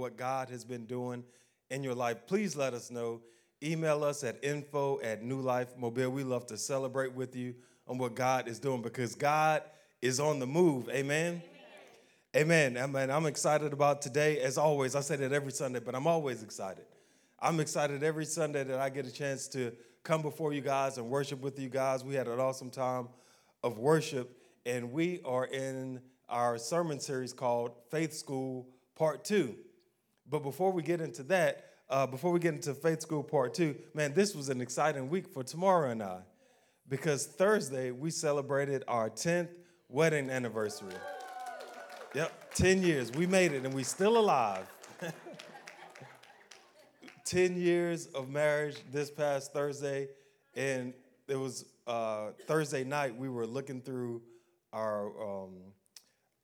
what God has been doing in your life, please let us know. Email us at info at New Life Mobile. We love to celebrate with you on what God is doing because God is on the move. Amen. Amen. Amen. I'm excited about today. As always, I say that every Sunday, but I'm always excited. I'm excited every Sunday that I get a chance to come before you guys and worship with you guys. We had an awesome time of worship, and we are in our sermon series called Faith School Part 2. But before we get into that, uh, before we get into Faith School Part 2, man, this was an exciting week for Tamara and I because Thursday we celebrated our 10th wedding anniversary. Yep, 10 years. We made it and we're still alive. 10 years of marriage this past Thursday. And it was uh, Thursday night, we were looking through our um,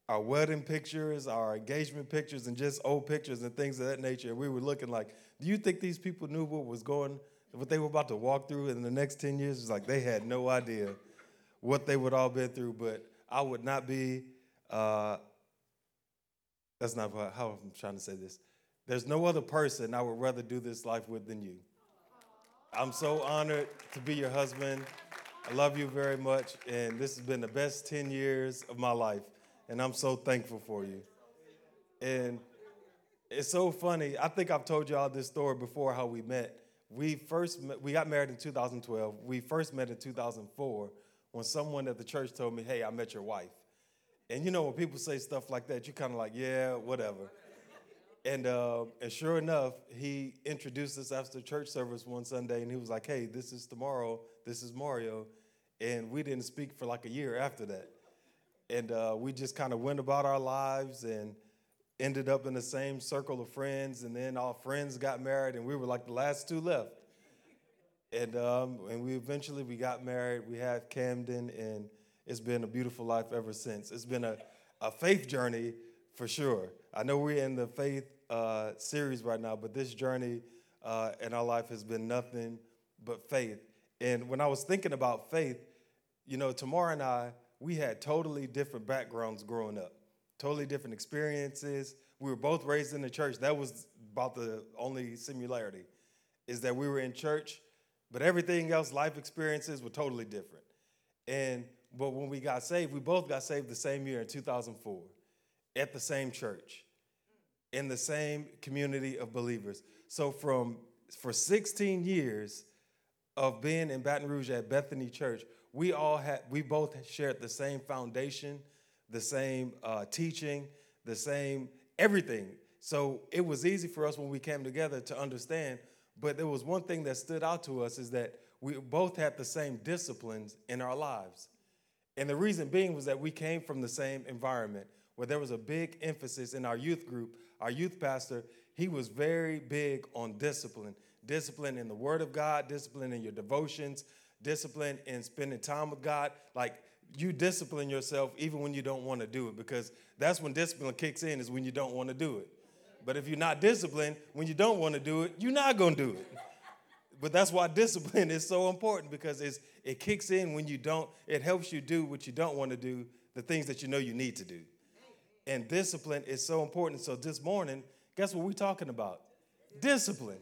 our wedding pictures, our engagement pictures, and just old pictures and things of that nature. And we were looking like, do you think these people knew what was going, what they were about to walk through in the next 10 years? It's like they had no idea what they would all been through. But I would not be, uh, that's not how I'm trying to say this. There's no other person I would rather do this life with than you. I'm so honored to be your husband. I love you very much, and this has been the best 10 years of my life and I'm so thankful for you. And it's so funny. I think I've told y'all this story before how we met. We first met, we got married in 2012. We first met in 2004 when someone at the church told me, "Hey, I met your wife." And you know when people say stuff like that, you kind of like, "Yeah, whatever." And uh, and sure enough, he introduced us after church service one Sunday, and he was like, "Hey, this is Tamara. This is Mario," and we didn't speak for like a year after that and uh, we just kind of went about our lives and ended up in the same circle of friends and then our friends got married and we were like the last two left. And um, and we eventually we got married we had camden and it's been a beautiful life ever since. It's been a, a faith journey for sure. I know we're in the faith uh, series right now but this journey uh, in our life has been nothing but faith. And when i was thinking about faith you know tamara and i we had totally different backgrounds growing up, totally different experiences. We were both raised in the church. That was about the only similarity, is that we were in church, but everything else, life experiences, were totally different. And but when we got saved, we both got saved the same year in 2004, at the same church, in the same community of believers. So from for 16 years of being in Baton Rouge at Bethany Church, we all had, we both shared the same foundation, the same uh, teaching, the same everything. So it was easy for us when we came together to understand. But there was one thing that stood out to us is that we both had the same disciplines in our lives. And the reason being was that we came from the same environment where there was a big emphasis in our youth group. Our youth pastor, he was very big on discipline discipline in the Word of God, discipline in your devotions, discipline in spending time with God. Like you discipline yourself even when you don't want to do it because that's when discipline kicks in is when you don't want to do it. But if you're not disciplined, when you don't want to do it, you're not going to do it. But that's why discipline is so important because it's, it kicks in when you don't, it helps you do what you don't want to do, the things that you know you need to do. And discipline is so important. So this morning, guess what we're talking about? Discipline.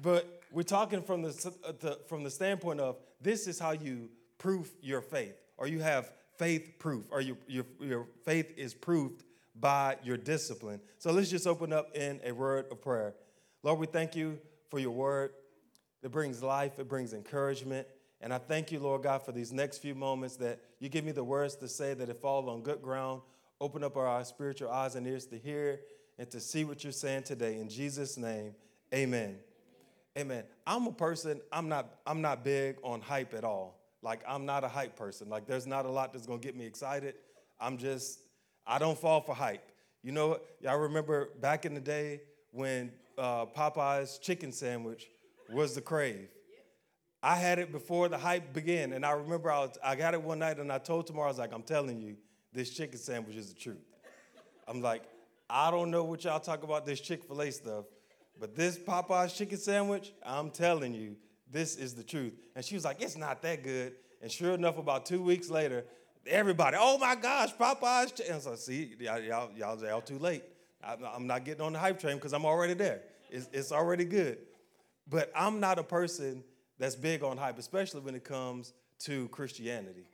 But we're talking from the, from the standpoint of this is how you proof your faith, or you have faith proof, or you, your, your faith is proved by your discipline. So let's just open up in a word of prayer. Lord, we thank you for your word. It brings life, it brings encouragement. And I thank you, Lord God, for these next few moments that you give me the words to say that it fall on good ground. Open up our spiritual eyes and ears to hear and to see what you're saying today. In Jesus' name, amen. Amen. I'm a person, I'm not, I'm not big on hype at all. Like I'm not a hype person. Like there's not a lot that's gonna get me excited. I'm just, I don't fall for hype. You know, y'all remember back in the day when uh, Popeye's chicken sandwich was the crave. I had it before the hype began, and I remember I, was, I got it one night and I told Tamara, I was like, I'm telling you, this chicken sandwich is the truth. I'm like, I don't know what y'all talk about this Chick fil A stuff, but this Popeye's chicken sandwich, I'm telling you, this is the truth. And she was like, it's not that good. And sure enough, about two weeks later, everybody, oh my gosh, Popeye's chicken. And see, y'all, y'all, y'all, y'all too late. I'm not getting on the hype train because I'm already there. It's, it's already good. But I'm not a person that's big on hype, especially when it comes to Christianity.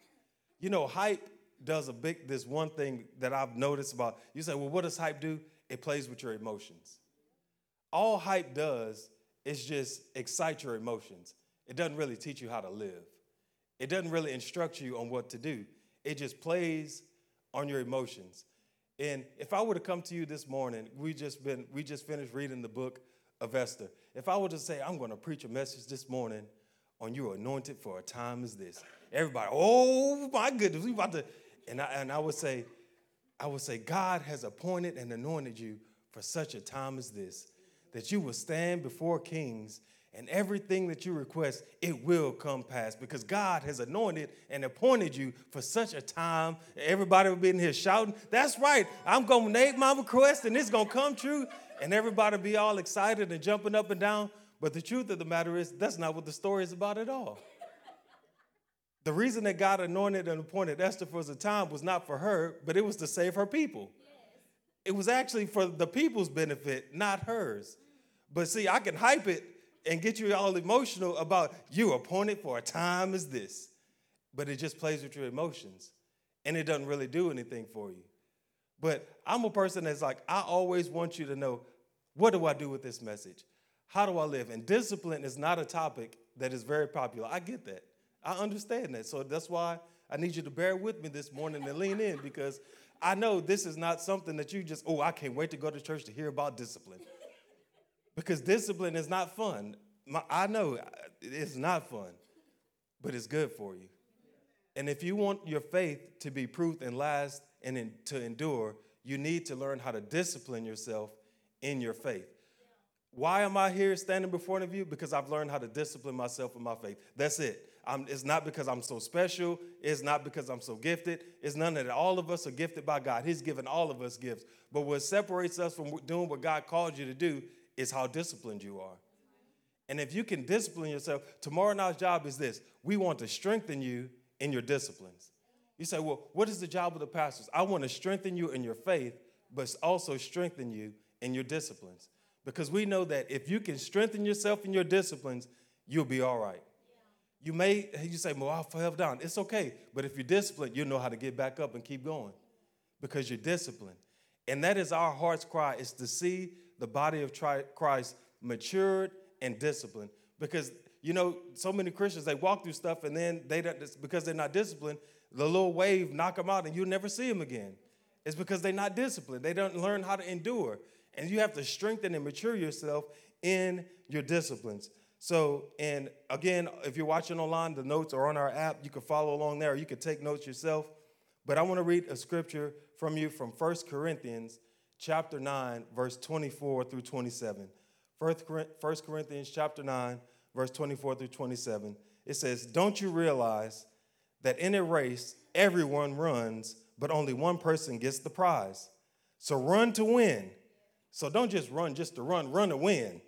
You know, hype does a big, this one thing that I've noticed about, you say, well, what does hype do? It plays with your emotions. All hype does is just excite your emotions. It doesn't really teach you how to live. It doesn't really instruct you on what to do. It just plays on your emotions. And if I were to come to you this morning, we just been we just finished reading the book of Esther. If I were to say I'm going to preach a message this morning on you anointed for a time as this, everybody, oh my goodness, we about to, and I, and I would say, I would say God has appointed and anointed you for such a time as this, that you will stand before kings and everything that you request, it will come past because God has anointed and appointed you for such a time. Everybody will be in here shouting, That's right, I'm going to make my request and it's going to come true. And everybody be all excited and jumping up and down. But the truth of the matter is, that's not what the story is about at all. The reason that God anointed and appointed Esther for the time was not for her, but it was to save her people. It was actually for the people's benefit, not hers. But see, I can hype it and get you all emotional about you appointed for a time as this. But it just plays with your emotions and it doesn't really do anything for you. But I'm a person that's like, I always want you to know what do I do with this message? How do I live? And discipline is not a topic that is very popular. I get that. I understand that. So that's why I need you to bear with me this morning and lean in because I know this is not something that you just, oh, I can't wait to go to church to hear about discipline because discipline is not fun. My, I know it's not fun, but it's good for you. And if you want your faith to be proof and last and in, to endure, you need to learn how to discipline yourself in your faith. Why am I here standing before of you? Because I've learned how to discipline myself in my faith. That's it. I'm, it's not because I'm so special. It's not because I'm so gifted. It's none of that. All of us are gifted by God. He's given all of us gifts. But what separates us from doing what God called you to do is how disciplined you are. And if you can discipline yourself, tomorrow night's job is this we want to strengthen you in your disciplines. You say, well, what is the job of the pastors? I want to strengthen you in your faith, but also strengthen you in your disciplines. Because we know that if you can strengthen yourself in your disciplines, you'll be all right. You may, you say, well, I fell down. It's okay. But if you're disciplined, you'll know how to get back up and keep going because you're disciplined. And that is our heart's cry is to see the body of Christ matured and disciplined. Because, you know, so many Christians, they walk through stuff and then they because they're not disciplined, the little wave knock them out and you'll never see them again. It's because they're not disciplined. They don't learn how to endure. And you have to strengthen and mature yourself in your disciplines. So, and again, if you're watching online, the notes are on our app. You can follow along there, or you can take notes yourself. But I want to read a scripture from you from 1 Corinthians chapter 9, verse 24 through 27. 1 Corinthians chapter 9, verse 24 through 27. It says, Don't you realize that in a race, everyone runs, but only one person gets the prize? So run to win. So don't just run just to run, run to win.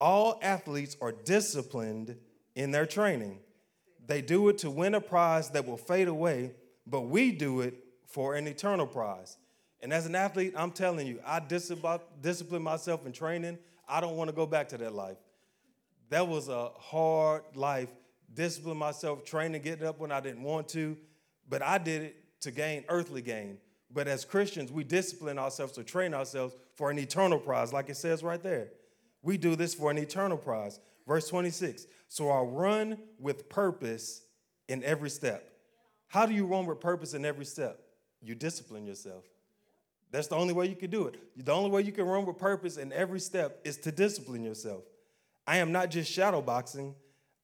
All athletes are disciplined in their training. They do it to win a prize that will fade away, but we do it for an eternal prize. And as an athlete, I'm telling you, I discipline myself in training. I don't want to go back to that life. That was a hard life. Discipline myself, training, getting up when I didn't want to, but I did it to gain earthly gain. But as Christians, we discipline ourselves to train ourselves for an eternal prize, like it says right there. We do this for an eternal prize. Verse 26 So I run with purpose in every step. How do you run with purpose in every step? You discipline yourself. That's the only way you can do it. The only way you can run with purpose in every step is to discipline yourself. I am not just shadow boxing,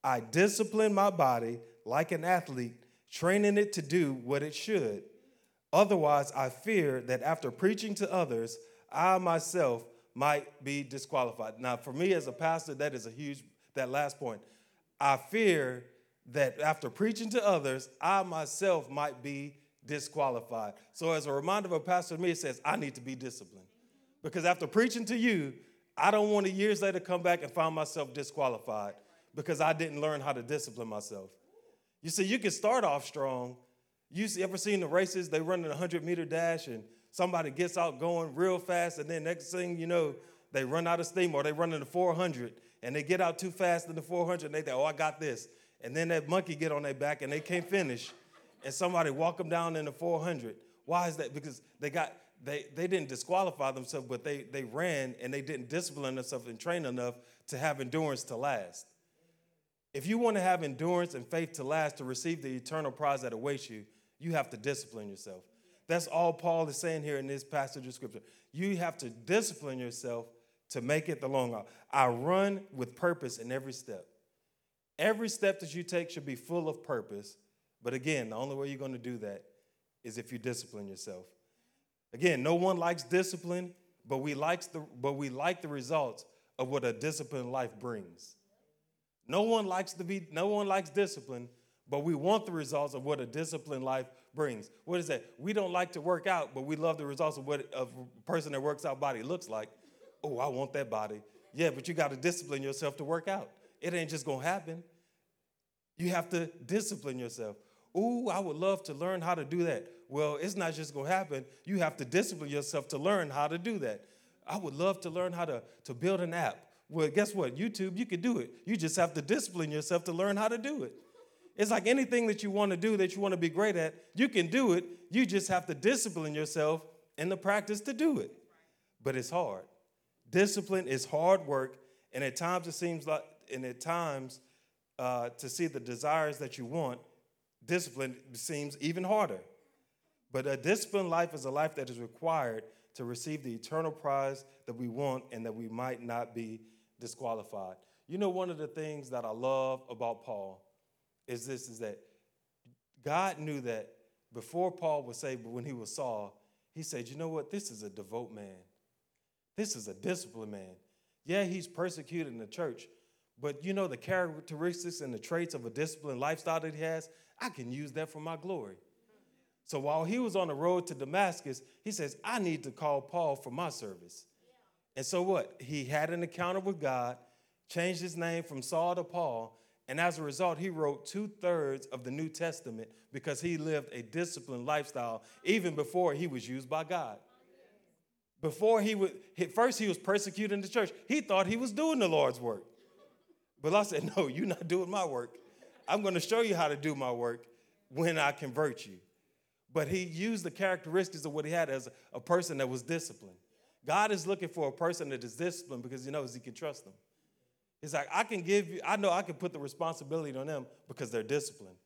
I discipline my body like an athlete, training it to do what it should. Otherwise, I fear that after preaching to others, I myself might be disqualified. Now, for me as a pastor, that is a huge, that last point. I fear that after preaching to others, I myself might be disqualified. So, as a reminder of a pastor to me, it says, I need to be disciplined. Because after preaching to you, I don't want to years later come back and find myself disqualified because I didn't learn how to discipline myself. You see, you can start off strong. You ever seen the races? They run in a 100 meter dash and somebody gets out going real fast, and then next thing you know, they run out of steam or they run into 400 and they get out too fast in the 400 and they think, oh, I got this. And then that monkey get on their back and they can't finish. And somebody walk them down in the 400. Why is that? Because they got they, they didn't disqualify themselves, but they, they ran and they didn't discipline themselves and train enough to have endurance to last. If you want to have endurance and faith to last to receive the eternal prize that awaits you, you have to discipline yourself. That's all Paul is saying here in this passage of scripture. You have to discipline yourself to make it the long haul. I run with purpose in every step. Every step that you take should be full of purpose. But again, the only way you're going to do that is if you discipline yourself. Again, no one likes discipline, but we likes the but we like the results of what a disciplined life brings. No one likes to be no one likes discipline, but we want the results of what a disciplined life brings. What is that? We don't like to work out, but we love the results of what a person that works out body looks like. Oh, I want that body. Yeah, but you got to discipline yourself to work out. It ain't just gonna happen. You have to discipline yourself. Ooh, I would love to learn how to do that. Well, it's not just going to happen. You have to discipline yourself to learn how to do that. I would love to learn how to, to build an app. Well, guess what? YouTube, you can do it. You just have to discipline yourself to learn how to do it. It's like anything that you want to do that you want to be great at, you can do it. You just have to discipline yourself in the practice to do it. But it's hard. Discipline is hard work, and at times it seems like, and at times uh, to see the desires that you want, discipline seems even harder. But a disciplined life is a life that is required to receive the eternal prize that we want and that we might not be disqualified. You know, one of the things that I love about Paul is this is that God knew that before Paul was saved, but when he was Saul, he said, You know what? This is a devout man. This is a disciplined man. Yeah, he's persecuted in the church, but you know the characteristics and the traits of a disciplined lifestyle that he has? I can use that for my glory. So while he was on the road to Damascus, he says, I need to call Paul for my service. And so what? He had an encounter with God, changed his name from Saul to Paul, and as a result, he wrote two thirds of the New Testament because he lived a disciplined lifestyle even before he was used by God. Before he would, first he was persecuted in the church. He thought he was doing the Lord's work. But I said, No, you're not doing my work. I'm going to show you how to do my work when I convert you. But he used the characteristics of what he had as a person that was disciplined. God is looking for a person that is disciplined because he knows he can trust them. He's like, I can give you, I know I can put the responsibility on them because they're disciplined.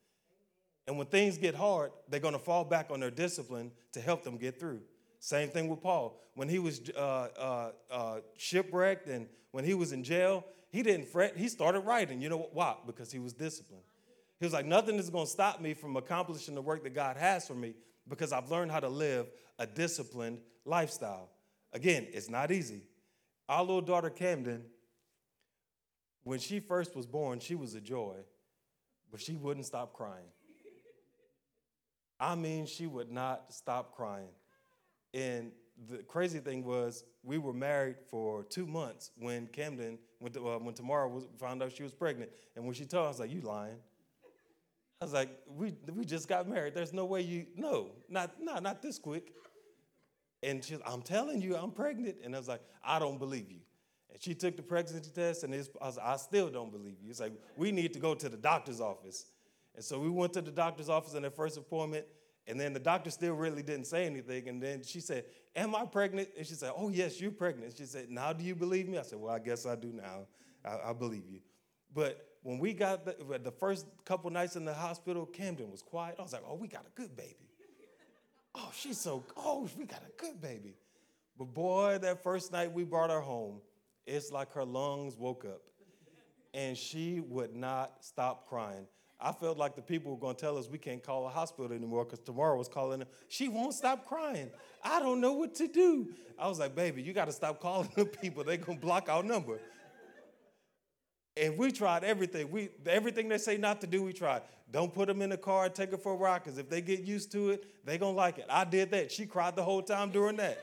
And when things get hard, they're going to fall back on their discipline to help them get through. Same thing with Paul. When he was uh, uh, uh, shipwrecked and when he was in jail, he didn't fret. He started writing. You know why? Because he was disciplined. He was like, nothing is going to stop me from accomplishing the work that God has for me because I've learned how to live a disciplined lifestyle. Again, it's not easy. Our little daughter Camden, when she first was born, she was a joy, but she wouldn't stop crying. I mean, she would not stop crying. And the crazy thing was, we were married for two months when Camden, when, uh, when Tamara was, found out she was pregnant. And when she told us, I was like, You lying? I was like, we, we just got married. There's no way you, no, not, not, not this quick. And she's, I'm telling you, I'm pregnant. And I was like, I don't believe you. And she took the pregnancy test, and I, was, I still don't believe you. It's like, we need to go to the doctor's office. And so we went to the doctor's office in their first appointment, and then the doctor still really didn't say anything. And then she said, Am I pregnant? And she said, Oh, yes, you're pregnant. She said, Now do you believe me? I said, Well, I guess I do now. I, I believe you. But when we got the, the first couple nights in the hospital, Camden was quiet. I was like, oh, we got a good baby. Oh, she's so, oh, we got a good baby. But boy, that first night we brought her home, it's like her lungs woke up. And she would not stop crying. I felt like the people were going to tell us we can't call a hospital anymore because Tamara was calling them. She won't stop crying. I don't know what to do. I was like, baby, you got to stop calling the people. They're going to block our number. And we tried everything. We everything they say not to do, we tried. Don't put them in the car take her for a ride, because if they get used to it, they gonna like it. I did that. She cried the whole time during that.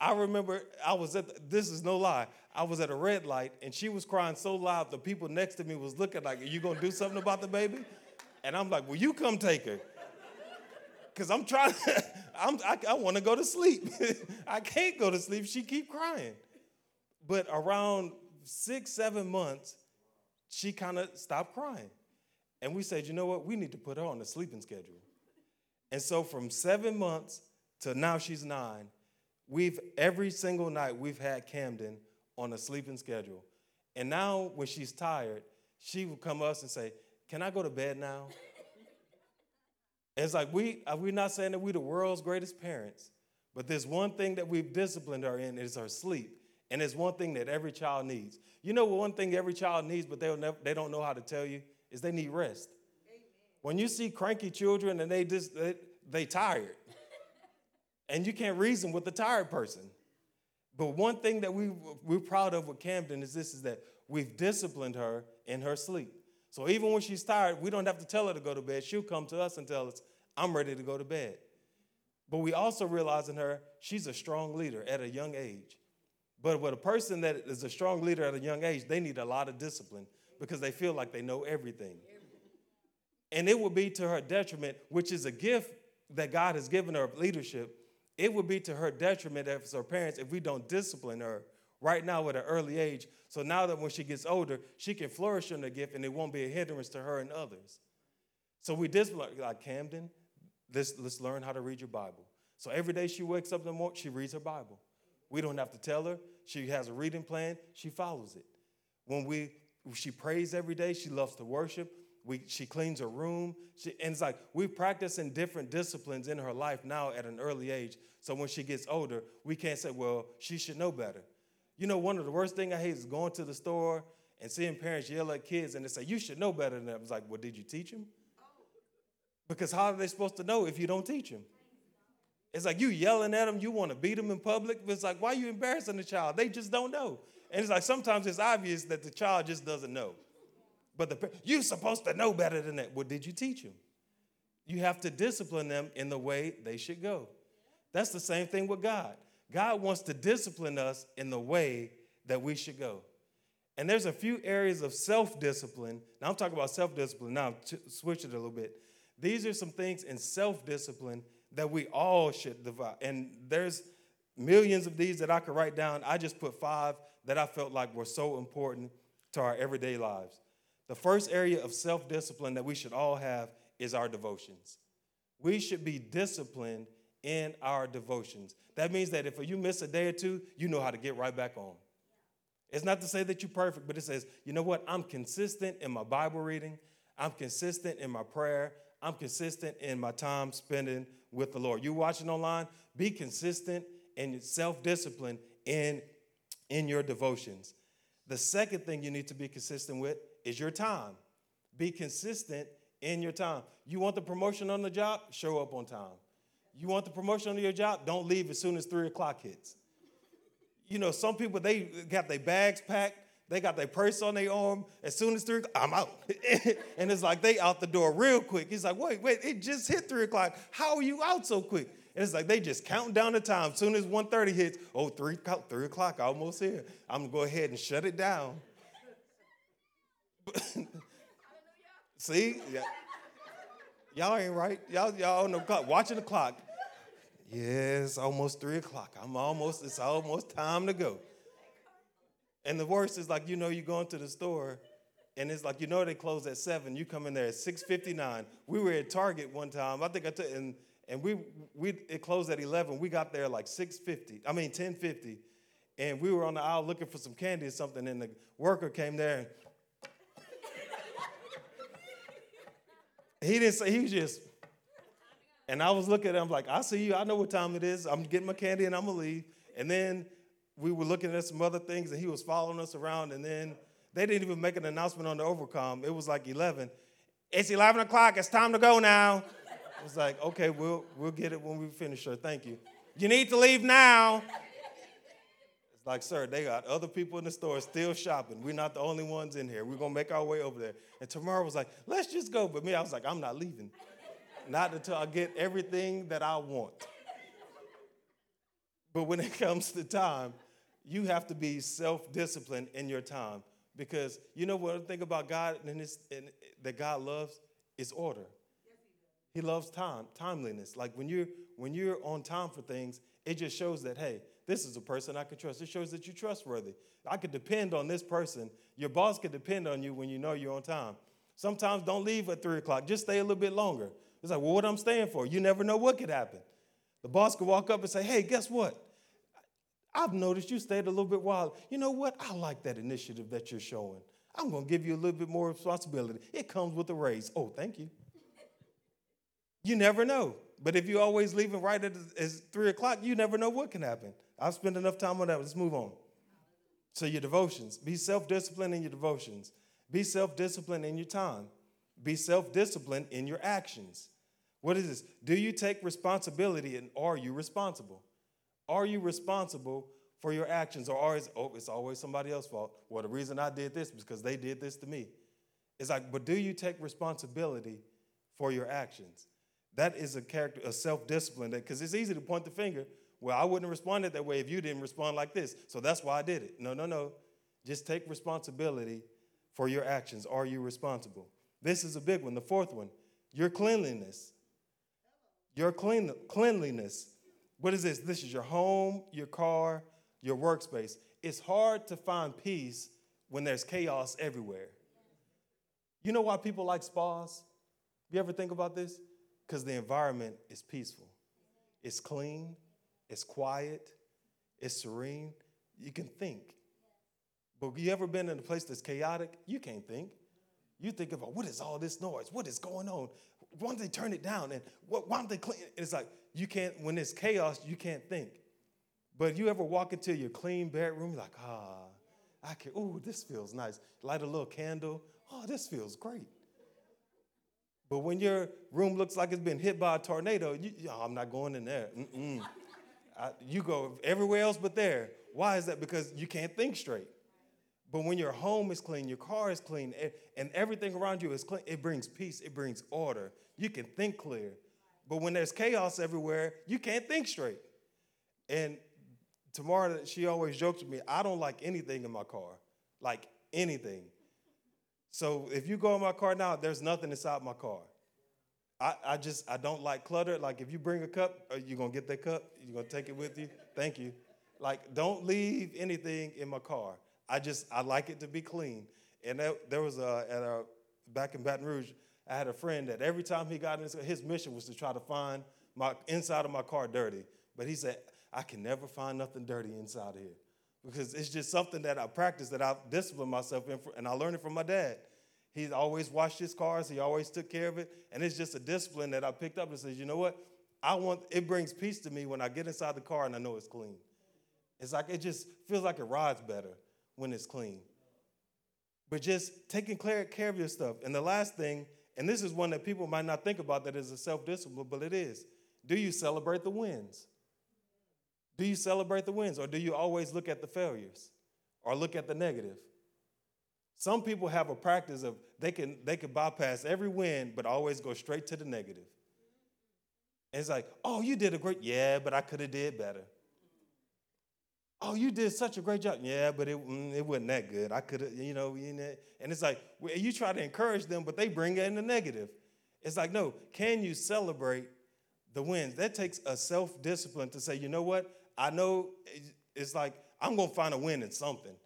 I remember I was at the, this is no lie. I was at a red light and she was crying so loud the people next to me was looking like, Are you gonna do something about the baby? And I'm like, Will you come take her. because I'm trying. to, I'm, I, I want to go to sleep. I can't go to sleep. She keep crying. But around six, seven months, she kind of stopped crying. And we said, you know what? We need to put her on a sleeping schedule. And so from seven months to now she's nine, we've every single night we've had Camden on a sleeping schedule. And now when she's tired, she will come to us and say, Can I go to bed now? It's like we uh, are we not saying that we're the world's greatest parents, but there's one thing that we've disciplined her in is her sleep. And it's one thing that every child needs. You know one thing every child needs, but they'll never, they don't know how to tell you is they need rest. Amen. When you see cranky children and they just they, they tired, and you can't reason with the tired person. But one thing that we we're proud of with Camden is this: is that we've disciplined her in her sleep. So even when she's tired, we don't have to tell her to go to bed. She'll come to us and tell us, I'm ready to go to bed. But we also realize in her, she's a strong leader at a young age. But with a person that is a strong leader at a young age, they need a lot of discipline because they feel like they know everything. And it will be to her detriment, which is a gift that God has given her of leadership. It would be to her detriment as her parents if we don't discipline her right now at an early age. So now that when she gets older, she can flourish in the gift and it won't be a hindrance to her and others. So we discipline, like Camden, let's, let's learn how to read your Bible. So every day she wakes up in the morning, she reads her Bible. We don't have to tell her. She has a reading plan, she follows it. When we she prays every day, she loves to worship. We, she cleans her room. She, and it's like we practice in different disciplines in her life now at an early age. So when she gets older, we can't say, well, she should know better. You know, one of the worst things I hate is going to the store and seeing parents yell at kids and they say, You should know better than that. It's like, Well, did you teach them? Because how are they supposed to know if you don't teach them? It's like you yelling at them, you want to beat them in public. But it's like, why are you embarrassing the child? They just don't know. And it's like sometimes it's obvious that the child just doesn't know. But the you're supposed to know better than that. What did you teach them? You have to discipline them in the way they should go. That's the same thing with God. God wants to discipline us in the way that we should go. And there's a few areas of self discipline. Now, I'm talking about self discipline. Now, switch it a little bit. These are some things in self discipline that we all should develop. And there's millions of these that I could write down. I just put five that I felt like were so important to our everyday lives. The first area of self discipline that we should all have is our devotions. We should be disciplined in our devotions. That means that if you miss a day or two, you know how to get right back on. It's not to say that you're perfect, but it says, you know what? I'm consistent in my Bible reading. I'm consistent in my prayer. I'm consistent in my time spending with the Lord. You watching online? Be consistent in self discipline in, in your devotions. The second thing you need to be consistent with is your time. Be consistent in your time. You want the promotion on the job? Show up on time. You want the promotion on your job? Don't leave as soon as three o'clock hits. You know, some people they got their bags packed, they got their purse on their arm. As soon as three, I'm out, and it's like they out the door real quick. He's like, wait, wait, it just hit three o'clock. How are you out so quick? And it's like they just counting down the time. As soon as 1.30 hits, oh, three, three o'clock, almost here. I'm gonna go ahead and shut it down. See? Yeah. Y'all ain't right. Y'all, y'all on the clock, watching the clock. Yes, almost three o'clock. I'm almost, it's almost time to go. And the worst is like, you know, you go into the store and it's like, you know, they close at seven. You come in there at 6.59. We were at Target one time. I think I took, and, and we, we, it closed at 11. We got there like 6.50, I mean 10.50. And we were on the aisle looking for some candy or something. And the worker came there and he didn't say, he was just, and I was looking at him like, I see you, I know what time it is. I'm getting my candy and I'm gonna leave. And then we were looking at some other things and he was following us around. And then they didn't even make an announcement on the overcom. It was like 11. It's 11 o'clock, it's time to go now. I was like, okay, we'll, we'll get it when we finish, sir. Thank you. You need to leave now. Like, sir, they got other people in the store still shopping. We're not the only ones in here. We're gonna make our way over there. And Tamara was like, let's just go. But me, I was like, I'm not leaving not until I get everything that I want. But when it comes to time, you have to be self disciplined in your time because you know what I think about God and, his, and that God loves is order. He loves time, timeliness. Like when you're when you're on time for things, it just shows that hey, this is a person I can trust. It shows that you're trustworthy. I could depend on this person. Your boss could depend on you when you know you're on time. Sometimes don't leave at three o'clock. Just stay a little bit longer. It's like, well, what I'm staying for? You never know what could happen. The boss could walk up and say, hey, guess what? I've noticed you stayed a little bit while. You know what? I like that initiative that you're showing. I'm going to give you a little bit more responsibility. It comes with a raise. Oh, thank you. You never know. But if you're always leaving right at three o'clock, you never know what can happen. I've spent enough time on that. Let's move on. So, your devotions. Be self disciplined in your devotions. Be self disciplined in your time. Be self disciplined in your actions. What is this? Do you take responsibility and are you responsible? Are you responsible for your actions or are it's, oh, it's always somebody else's fault? Well, the reason I did this is because they did this to me. It's like, but do you take responsibility for your actions? That is a character, a self discipline, that because it's easy to point the finger. Well, I wouldn't have responded that way if you didn't respond like this. So that's why I did it. No, no, no. Just take responsibility for your actions. Are you responsible? This is a big one. The fourth one, your cleanliness. Your clean, cleanliness. What is this? This is your home, your car, your workspace. It's hard to find peace when there's chaos everywhere. You know why people like spas? You ever think about this? Because the environment is peaceful, it's clean, it's quiet, it's serene. You can think. But you ever been in a place that's chaotic? You can't think. You think about what is all this noise? What is going on? Why don't they turn it down? And what, why don't they clean? It's like you can't, when it's chaos, you can't think. But you ever walk into your clean bedroom, you're like, ah, I can, ooh, this feels nice. Light a little candle. Oh, this feels great. But when your room looks like it's been hit by a tornado, you, oh, I'm not going in there. I, you go everywhere else but there. Why is that? Because you can't think straight. But when your home is clean, your car is clean, and everything around you is clean, it brings peace, it brings order. You can think clear. But when there's chaos everywhere, you can't think straight. And Tamara, she always jokes with me, I don't like anything in my car, like anything. So if you go in my car now, there's nothing inside my car. I, I just, I don't like clutter. Like if you bring a cup, are you gonna get that cup? You gonna take it with you? Thank you. Like don't leave anything in my car. I just I like it to be clean. And that, there was a, at a back in Baton Rouge, I had a friend that every time he got in his, his mission was to try to find my inside of my car dirty. But he said, I can never find nothing dirty inside of here. Because it's just something that I practice, that I discipline myself in, for, and I learned it from my dad. He always washed his cars, he always took care of it. And it's just a discipline that I picked up and says, you know what? I want it brings peace to me when I get inside the car and I know it's clean. It's like it just feels like it rides better when it's clean. But just taking care of your stuff. And the last thing, and this is one that people might not think about that is a self discipline, but it is. Do you celebrate the wins? Do you celebrate the wins? Or do you always look at the failures or look at the negative? Some people have a practice of they can they can bypass every win, but always go straight to the negative. And it's like, oh, you did a great, yeah, but I could have did better. Oh, you did such a great job. Yeah, but it, mm, it wasn't that good. I could have, you know, and it's like you try to encourage them, but they bring it in the negative. It's like, no, can you celebrate the wins? That takes a self discipline to say, you know what? I know it's like I'm gonna find a win in something.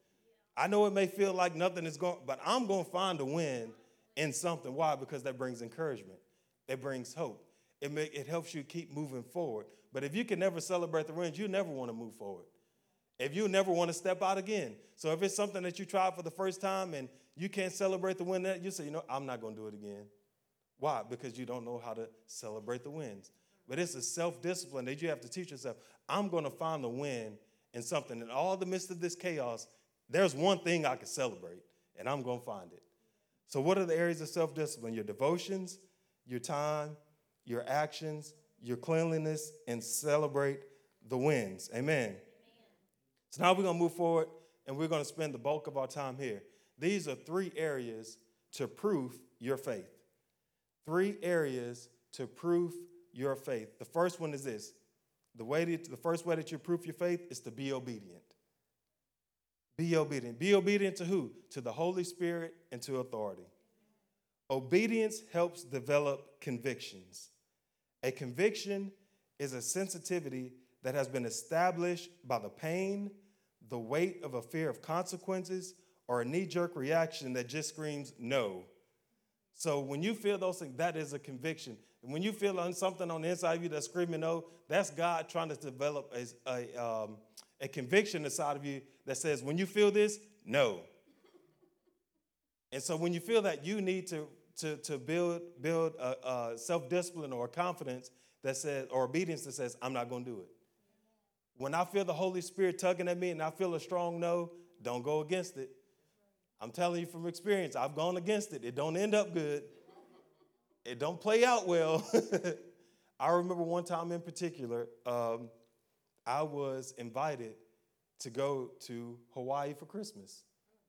I know it may feel like nothing is going, but I'm gonna find a win in something. Why? Because that brings encouragement. It brings hope. It make, it helps you keep moving forward. But if you can never celebrate the wins, you never want to move forward if you never want to step out again. So if it's something that you tried for the first time and you can't celebrate the win, that you say, you know, I'm not going to do it again. Why? Because you don't know how to celebrate the wins. But it's a self-discipline that you have to teach yourself. I'm going to find the win in something. In all the midst of this chaos, there's one thing I can celebrate, and I'm going to find it. So, what are the areas of self-discipline? Your devotions, your time, your actions, your cleanliness, and celebrate the wins. Amen. So now we're going to move forward and we're going to spend the bulk of our time here. These are three areas to proof your faith. Three areas to proof your faith. The first one is this the, way that, the first way that you proof your faith is to be obedient. Be obedient. Be obedient to who? To the Holy Spirit and to authority. Obedience helps develop convictions. A conviction is a sensitivity that has been established by the pain, the weight of a fear of consequences, or a knee jerk reaction that just screams no. So when you feel those things, that is a conviction. And when you feel something on the inside of you that's screaming no, that's God trying to develop a, a, um, a conviction inside of you that says, when you feel this, no. And so when you feel that, you need to, to, to build, build a, a self discipline or a confidence that says, or obedience that says, I'm not going to do it. When I feel the Holy Spirit tugging at me and I feel a strong no, don't go against it. I'm telling you from experience, I've gone against it. It don't end up good. It don't play out well. I remember one time in particular, um, I was invited to go to Hawaii for Christmas,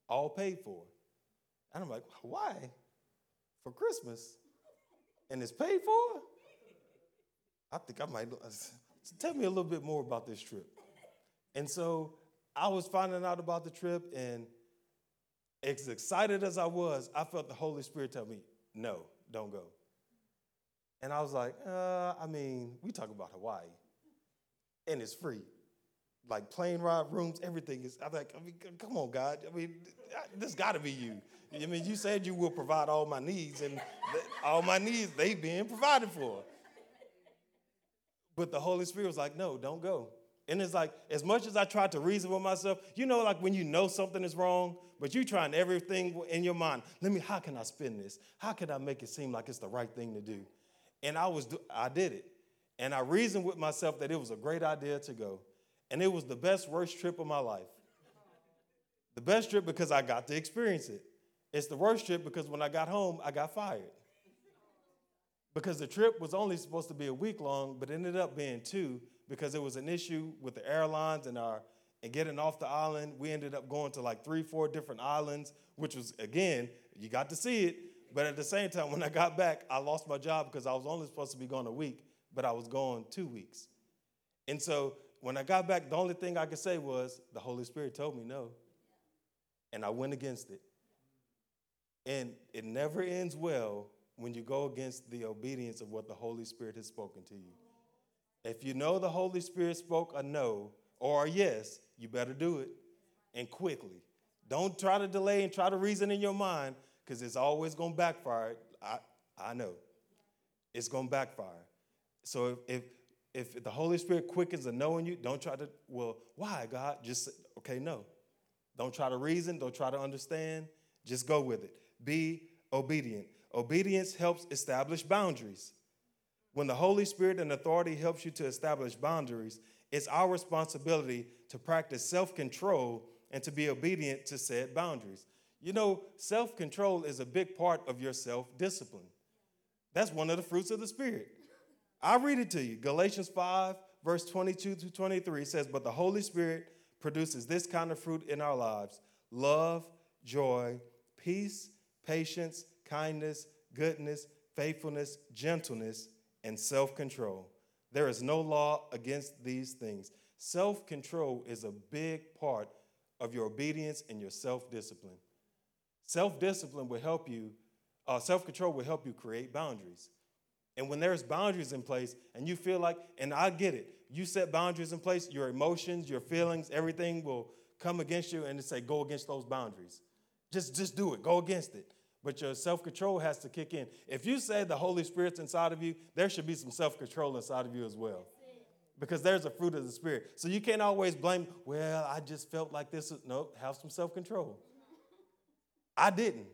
all paid for. And I'm like, Hawaii for Christmas? And it's paid for? I think I might tell me a little bit more about this trip. And so I was finding out about the trip, and as excited as I was, I felt the Holy Spirit tell me, no, don't go. And I was like, uh, I mean, we talk about Hawaii, and it's free. Like plane ride, rooms, everything is. I'm like, I mean, come on, God. I mean, this got to be you. I mean, you said you will provide all my needs, and all my needs, they being provided for. But the Holy Spirit was like, no, don't go. And it's like, as much as I tried to reason with myself, you know, like when you know something is wrong, but you're trying everything in your mind. Let me, how can I spin this? How can I make it seem like it's the right thing to do? And I was, I did it. And I reasoned with myself that it was a great idea to go. And it was the best, worst trip of my life. The best trip because I got to experience it. It's the worst trip because when I got home, I got fired because the trip was only supposed to be a week long, but ended up being two because it was an issue with the airlines and our and getting off the island. We ended up going to like three, four different islands, which was again, you got to see it. But at the same time, when I got back, I lost my job because I was only supposed to be gone a week, but I was gone two weeks. And so when I got back, the only thing I could say was the Holy Spirit told me no. And I went against it. And it never ends well when you go against the obedience of what the Holy Spirit has spoken to you. If you know the Holy Spirit spoke a no or a yes, you better do it and quickly. Don't try to delay and try to reason in your mind because it's always going to backfire. I, I know. It's going to backfire. So if, if, if the Holy Spirit quickens no in you, don't try to, well, why, God? Just, okay, no. Don't try to reason. Don't try to understand. Just go with it. Be obedient. Obedience helps establish boundaries. When the Holy Spirit and authority helps you to establish boundaries, it's our responsibility to practice self control and to be obedient to said boundaries. You know, self control is a big part of your self discipline. That's one of the fruits of the Spirit. I'll read it to you. Galatians 5, verse 22 to 23 says, But the Holy Spirit produces this kind of fruit in our lives love, joy, peace, patience, kindness, goodness, faithfulness, gentleness, and self control. There is no law against these things. Self control is a big part of your obedience and your self discipline. Self discipline will help you, uh, self control will help you create boundaries. And when there's boundaries in place and you feel like, and I get it, you set boundaries in place, your emotions, your feelings, everything will come against you and say, go against those boundaries. Just, just do it, go against it but your self control has to kick in. If you say the Holy Spirit's inside of you, there should be some self control inside of you as well. Because there's a fruit of the Spirit. So you can't always blame, well, I just felt like this. No, have some self control. I didn't.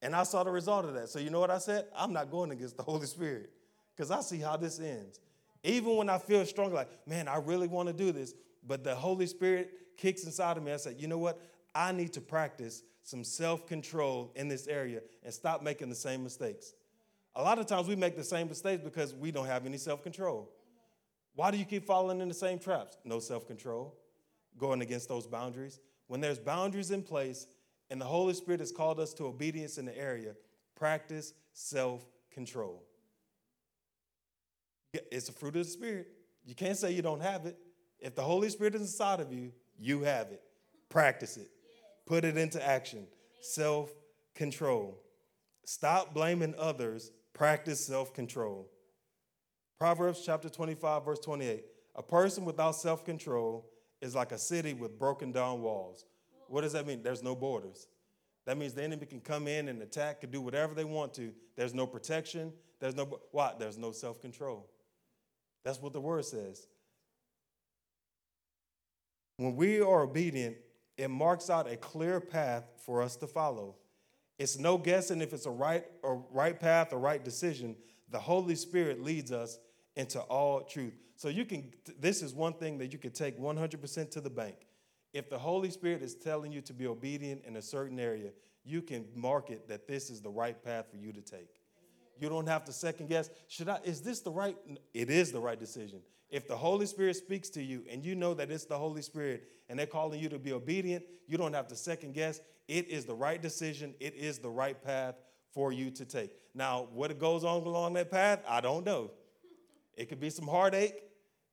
And I saw the result of that. So you know what I said? I'm not going against the Holy Spirit because I see how this ends. Even when I feel strong, like, man, I really want to do this, but the Holy Spirit kicks inside of me. I said, you know what? I need to practice some self control in this area and stop making the same mistakes. A lot of times we make the same mistakes because we don't have any self control. Why do you keep falling in the same traps? No self control, going against those boundaries. When there's boundaries in place and the Holy Spirit has called us to obedience in the area, practice self control. It's a fruit of the Spirit. You can't say you don't have it. If the Holy Spirit is inside of you, you have it. Practice it. Put it into action. Self control. Stop blaming others. Practice self control. Proverbs chapter 25, verse 28. A person without self control is like a city with broken down walls. What does that mean? There's no borders. That means the enemy can come in and attack, can do whatever they want to. There's no protection. There's no what? There's no self control. That's what the word says. When we are obedient, it marks out a clear path for us to follow. It's no guessing if it's a right or right path or right decision. The Holy Spirit leads us into all truth. So you can this is one thing that you can take 100% to the bank. If the Holy Spirit is telling you to be obedient in a certain area, you can mark it that this is the right path for you to take. You don't have to second guess. Should I is this the right it is the right decision. If the Holy Spirit speaks to you and you know that it's the Holy Spirit and they're calling you to be obedient, you don't have to second guess. It is the right decision, it is the right path for you to take. Now, what goes on along that path, I don't know. It could be some heartache,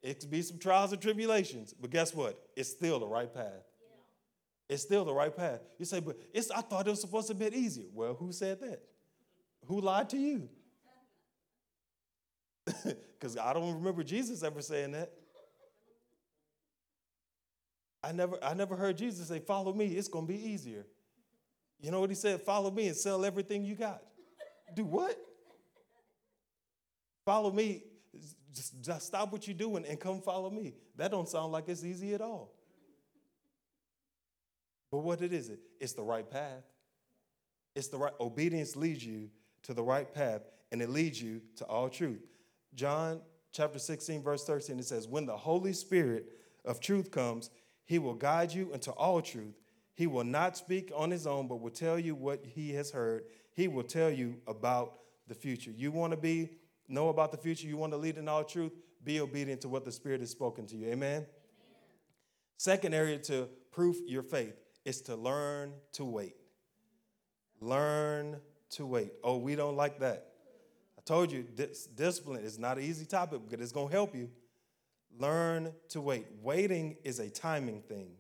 it could be some trials and tribulations, but guess what? It's still the right path. Yeah. It's still the right path. You say, but it's, I thought it was supposed to be easier. Well, who said that? Who lied to you? Because I don't remember Jesus ever saying that. I never, I never heard Jesus say, Follow me, it's going to be easier. You know what he said? Follow me and sell everything you got. Do what? Follow me. Just, just stop what you're doing and come follow me. That don't sound like it's easy at all. But what it is it? It's the right path. It's the right obedience leads you to the right path and it leads you to all truth. John chapter 16 verse 13 it says when the Holy Spirit of truth comes he will guide you into all truth. He will not speak on his own, but will tell you what he has heard. He will tell you about the future. You want to be know about the future, you want to lead in all truth, be obedient to what the Spirit has spoken to you. Amen. Amen. Second area to proof your faith is to learn to wait. Learn to wait. Oh, we don't like that. I told you, this discipline is not an easy topic, but it's going to help you. Learn to wait. Waiting is a timing thing.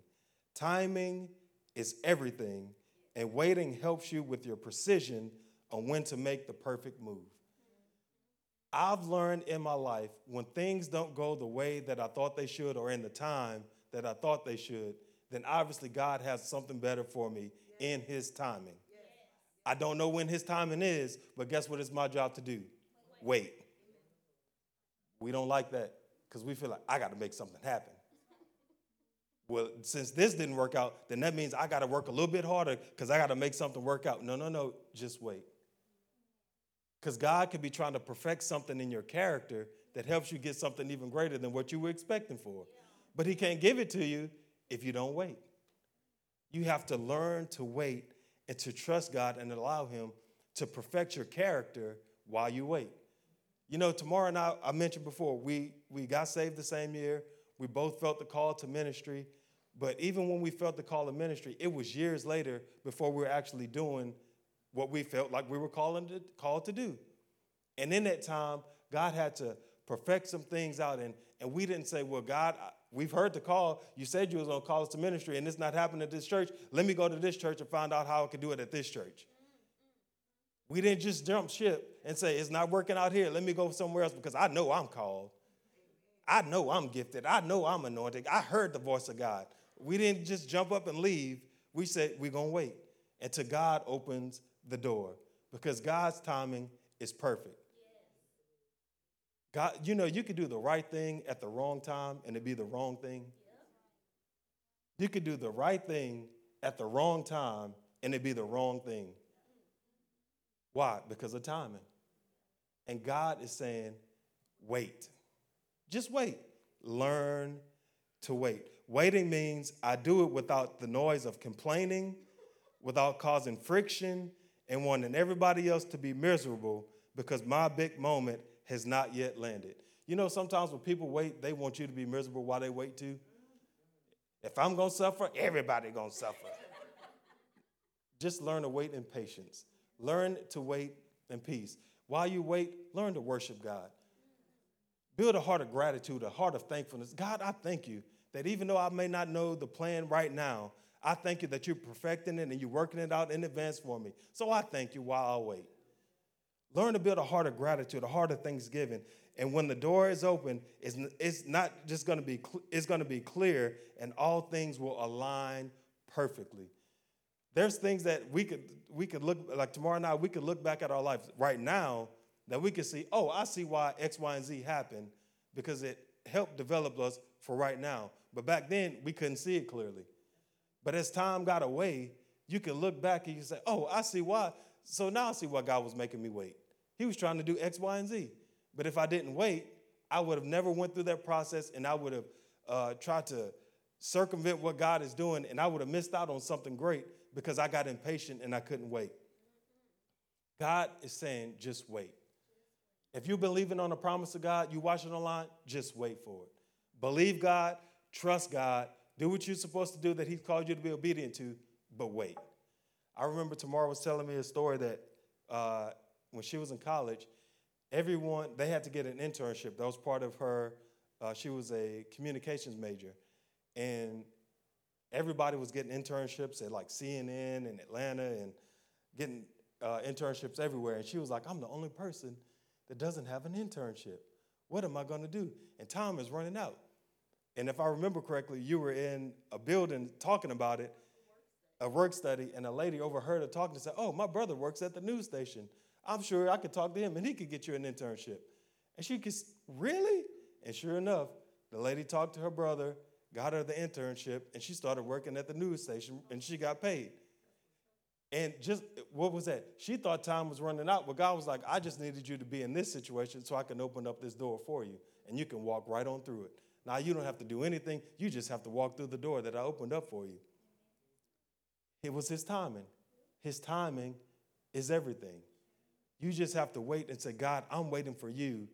Timing is everything, and waiting helps you with your precision on when to make the perfect move. I've learned in my life when things don't go the way that I thought they should or in the time that I thought they should, then obviously God has something better for me in His timing. I don't know when His timing is, but guess what it's my job to do? Wait. We don't like that because we feel like I got to make something happen. Well, since this didn't work out, then that means I got to work a little bit harder because I got to make something work out. No, no, no, just wait. Because God could be trying to perfect something in your character that helps you get something even greater than what you were expecting for. But He can't give it to you if you don't wait. You have to learn to wait and to trust God and allow Him to perfect your character while you wait. You know, Tamara and I, I mentioned before, we, we got saved the same year. We both felt the call to ministry. But even when we felt the call to ministry, it was years later before we were actually doing what we felt like we were calling to, called to do. And in that time, God had to perfect some things out. And, and we didn't say, well, God, we've heard the call. You said you was going to call us to ministry, and it's not happening at this church. Let me go to this church and find out how I can do it at this church. We didn't just jump ship and say, it's not working out here. Let me go somewhere else because I know I'm called. I know I'm gifted. I know I'm anointed. I heard the voice of God. We didn't just jump up and leave. We said, we're going to wait until God opens the door because God's timing is perfect. God, you know, you could do the right thing at the wrong time and it'd be the wrong thing. You could do the right thing at the wrong time and it'd be the wrong thing. Why? Because of timing. And God is saying, wait. Just wait. Learn to wait. Waiting means I do it without the noise of complaining, without causing friction, and wanting everybody else to be miserable because my big moment has not yet landed. You know, sometimes when people wait, they want you to be miserable while they wait too. If I'm gonna suffer, everybody gonna suffer. Just learn to wait in patience. Learn to wait in peace. While you wait, learn to worship God. Build a heart of gratitude, a heart of thankfulness. God, I thank you that even though I may not know the plan right now, I thank you that you're perfecting it and you're working it out in advance for me. So I thank you while I wait. Learn to build a heart of gratitude, a heart of thanksgiving. And when the door is open, it's, it's not just going to be it's going to be clear, and all things will align perfectly. There's things that we could we could look like tomorrow night. We could look back at our life right now that we could see. Oh, I see why X, Y, and Z happened because it helped develop us for right now. But back then we couldn't see it clearly. But as time got away, you can look back and you say, "Oh, I see why." So now I see why God was making me wait. He was trying to do X, Y, and Z. But if I didn't wait, I would have never went through that process and I would have uh, tried to circumvent what God is doing and I would have missed out on something great because I got impatient and I couldn't wait. God is saying, just wait. If you're believing on the promise of God, you watching online, just wait for it. Believe God, trust God, do what you're supposed to do that He's called you to be obedient to, but wait. I remember Tamara was telling me a story that uh, when she was in college, everyone they had to get an internship. That was part of her. Uh, she was a communications major, and everybody was getting internships at like CNN and Atlanta and getting uh, internships everywhere. And she was like, "I'm the only person that doesn't have an internship. What am I going to do?" And time is running out. And if I remember correctly, you were in a building talking about it, a work study, and a lady overheard her talking and said, "Oh, my brother works at the news station." I'm sure I could talk to him and he could get you an internship. And she could, really? And sure enough, the lady talked to her brother, got her the internship, and she started working at the news station and she got paid. And just what was that? She thought time was running out, but God was like, I just needed you to be in this situation so I can open up this door for you. And you can walk right on through it. Now you don't have to do anything, you just have to walk through the door that I opened up for you. It was his timing. His timing is everything. You just have to wait and say, God, I'm waiting for you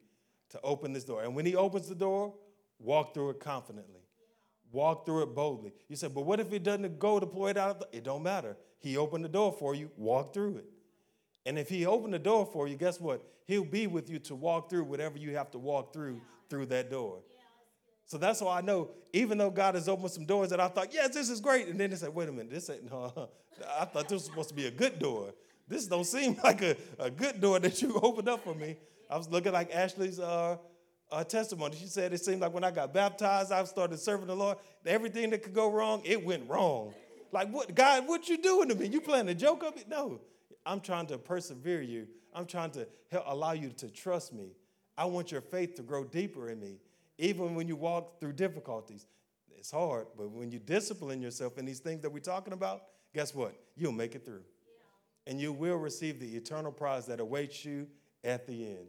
to open this door. And when He opens the door, walk through it confidently. Walk through it boldly. You say, but what if it doesn't go deploy it out? It don't matter. He opened the door for you. Walk through it. And if He opened the door for you, guess what? He'll be with you to walk through whatever you have to walk through through that door. So that's why I know, even though God has opened some doors that I thought, yes, this is great. And then they said, wait a minute, this ain't, no, I thought this was supposed to be a good door this don't seem like a, a good door that you opened up for me. I was looking like Ashley's uh, uh, testimony. She said it seemed like when I got baptized, I started serving the Lord. Everything that could go wrong, it went wrong. Like, what, God, what you doing to me? You playing a joke on me? No, I'm trying to persevere you. I'm trying to help allow you to trust me. I want your faith to grow deeper in me, even when you walk through difficulties. It's hard, but when you discipline yourself in these things that we're talking about, guess what? You'll make it through and you will receive the eternal prize that awaits you at the end.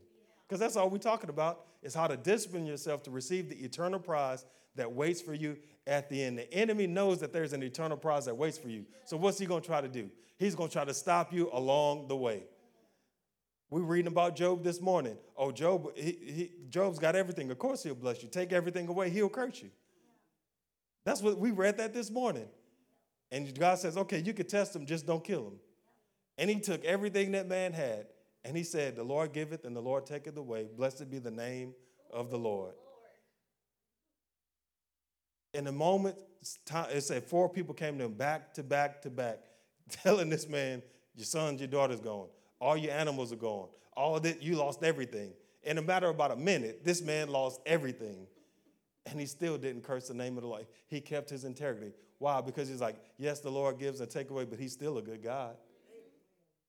Because that's all we're talking about is how to discipline yourself to receive the eternal prize that waits for you at the end. The enemy knows that there's an eternal prize that waits for you. So what's he going to try to do? He's going to try to stop you along the way. We are reading about Job this morning. Oh, Job, he, he, Job's got everything. Of course he'll bless you. Take everything away, he'll curse you. That's what we read that this morning. And God says, okay, you can test him, just don't kill him. And he took everything that man had, and he said, The Lord giveth and the Lord taketh away. Blessed be the name of the Lord. In a moment, it said four people came to him back to back to back, telling this man, Your sons, your daughter's gone. All your animals are gone. All that you lost everything. In a matter of about a minute, this man lost everything. And he still didn't curse the name of the Lord. He kept his integrity. Why? Because he's like, yes, the Lord gives and take away, but he's still a good God.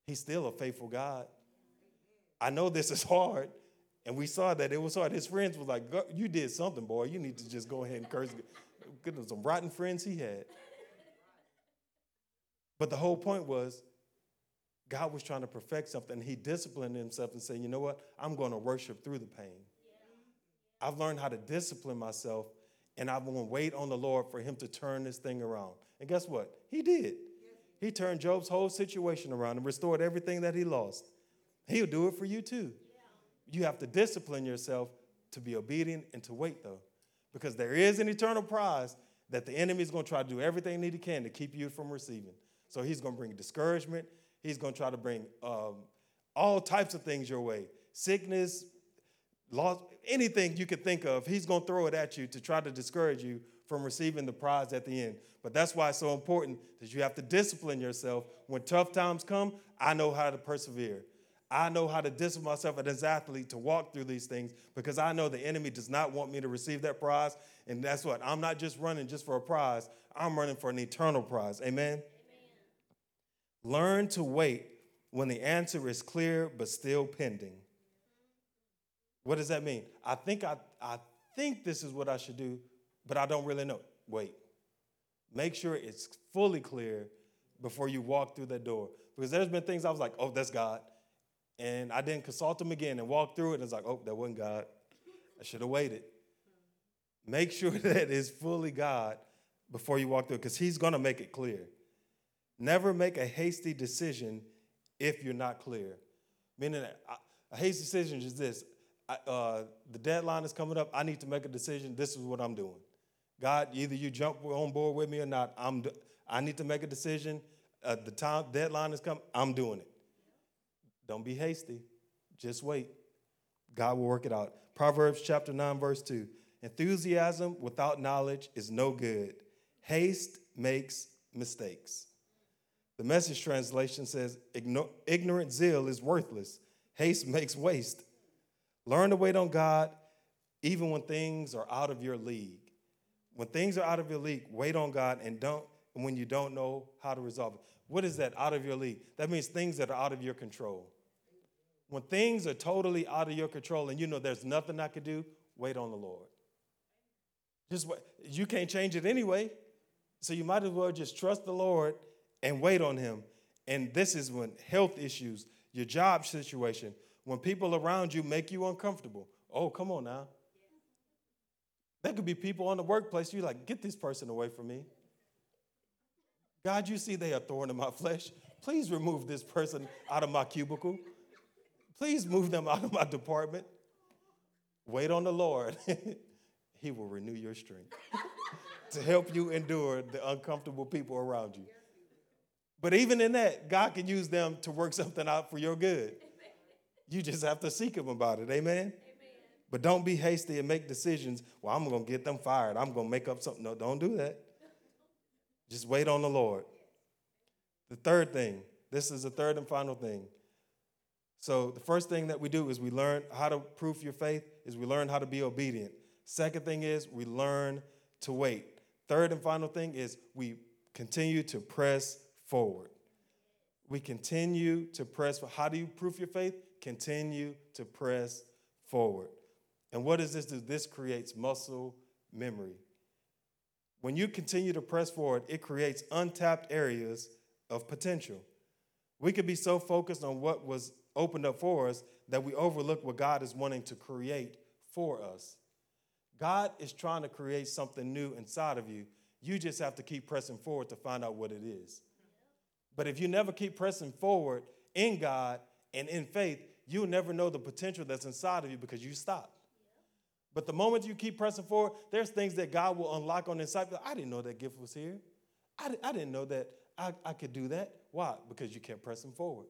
He's still a faithful God. I know this is hard, and we saw that it was hard. His friends was like, "You did something, boy. You need to just go ahead and curse." Goodness, some rotten friends he had. But the whole point was, God was trying to perfect something. He disciplined himself and said, "You know what? I'm going to worship through the pain. I've learned how to discipline myself, and I'm going to wait on the Lord for Him to turn this thing around." And guess what? He did. He turned Job's whole situation around and restored everything that he lost. He'll do it for you too. You have to discipline yourself to be obedient and to wait, though, because there is an eternal prize that the enemy is going to try to do everything that he can to keep you from receiving. So he's going to bring discouragement. He's going to try to bring um, all types of things your way sickness, loss, anything you could think of. He's going to throw it at you to try to discourage you from receiving the prize at the end. But that's why it's so important that you have to discipline yourself. When tough times come, I know how to persevere. I know how to discipline myself as an athlete to walk through these things because I know the enemy does not want me to receive that prize. And that's what I'm not just running just for a prize, I'm running for an eternal prize. Amen? Amen. Learn to wait when the answer is clear but still pending. What does that mean? I think I, I think this is what I should do, but I don't really know. Wait. Make sure it's fully clear before you walk through that door. Because there's been things I was like, oh, that's God. And I didn't consult him again and walk through it. And it's like, oh, that wasn't God. I should have waited. Make sure that it's fully God before you walk through it, because he's going to make it clear. Never make a hasty decision if you're not clear. Meaning, a hasty decision is this uh, the deadline is coming up. I need to make a decision. This is what I'm doing. God, either you jump on board with me or not. I'm, I need to make a decision. Uh, the time deadline is coming. I'm doing it. Don't be hasty. Just wait. God will work it out. Proverbs chapter 9, verse 2. Enthusiasm without knowledge is no good. Haste makes mistakes. The message translation says, Ignorant zeal is worthless. Haste makes waste. Learn to wait on God even when things are out of your league. When things are out of your league, wait on God and don't when you don't know how to resolve it. What is that out of your league? That means things that are out of your control. When things are totally out of your control and you know there's nothing I could do, wait on the Lord. Just wait. You can't change it anyway. So you might as well just trust the Lord and wait on him. And this is when health issues, your job situation, when people around you make you uncomfortable. Oh, come on now. That could be people on the workplace. You're like, get this person away from me. God, you see they are thorn in my flesh. Please remove this person out of my cubicle. Please move them out of my department. Wait on the Lord. he will renew your strength to help you endure the uncomfortable people around you. But even in that, God can use them to work something out for your good. You just have to seek Him about it. Amen? But don't be hasty and make decisions. Well, I'm going to get them fired. I'm going to make up something. No, don't do that. Just wait on the Lord. The third thing, this is the third and final thing. So, the first thing that we do is we learn how to prove your faith, is we learn how to be obedient. Second thing is we learn to wait. Third and final thing is we continue to press forward. We continue to press. How do you prove your faith? Continue to press forward. And what does this do? This creates muscle memory. When you continue to press forward, it creates untapped areas of potential. We could be so focused on what was opened up for us that we overlook what God is wanting to create for us. God is trying to create something new inside of you. You just have to keep pressing forward to find out what it is. But if you never keep pressing forward in God and in faith, you'll never know the potential that's inside of you because you stop. But the moment you keep pressing forward, there's things that God will unlock on the inside. I didn't know that gift was here. I, I didn't know that I, I could do that. Why? Because you kept pressing forward.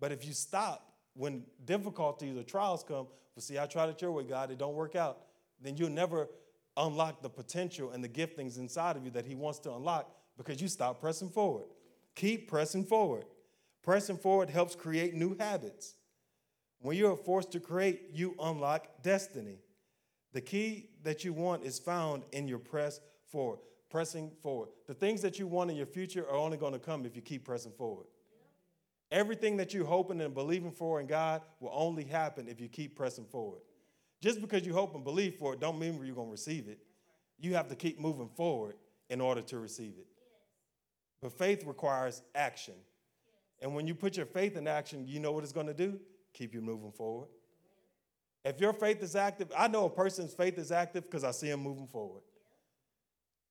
But if you stop when difficulties or trials come, well, see, I tried it your way, God, it don't work out, then you'll never unlock the potential and the giftings inside of you that He wants to unlock because you stop pressing forward. Keep pressing forward. Pressing forward helps create new habits. When you're forced to create, you unlock destiny. The key that you want is found in your press forward, pressing forward. The things that you want in your future are only going to come if you keep pressing forward. Everything that you're hoping and believing for in God will only happen if you keep pressing forward. Just because you hope and believe for it, don't mean you're going to receive it. You have to keep moving forward in order to receive it. But faith requires action. And when you put your faith in action, you know what it's going to do? Keep you moving forward. If your faith is active, I know a person's faith is active because I see them moving forward.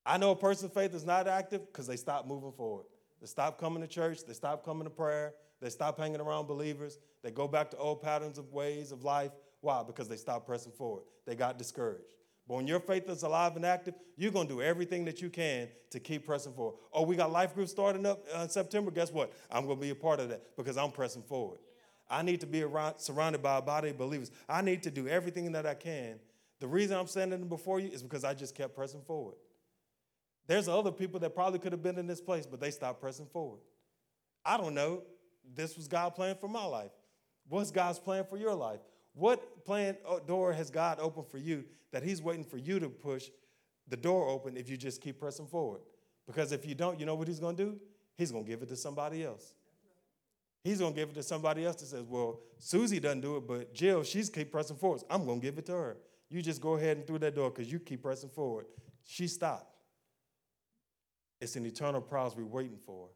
I know a person's faith is not active because they stop moving forward. They stop coming to church, they stop coming to prayer, they stop hanging around believers, they go back to old patterns of ways of life. Why? Because they stopped pressing forward. They got discouraged. But when your faith is alive and active, you're going to do everything that you can to keep pressing forward. Oh, we got life group starting up uh, in September. Guess what? I'm going to be a part of that because I'm pressing forward. I need to be around, surrounded by a body of believers. I need to do everything that I can. The reason I'm standing before you is because I just kept pressing forward. There's other people that probably could have been in this place, but they stopped pressing forward. I don't know. This was God's plan for my life. What's God's plan for your life? What plan uh, door has God opened for you that He's waiting for you to push the door open if you just keep pressing forward? Because if you don't, you know what He's going to do? He's going to give it to somebody else. He's going to give it to somebody else that says, Well, Susie doesn't do it, but Jill, she's keep pressing forward. I'm going to give it to her. You just go ahead and through that door because you keep pressing forward. She stopped. It's an eternal prize we're waiting for.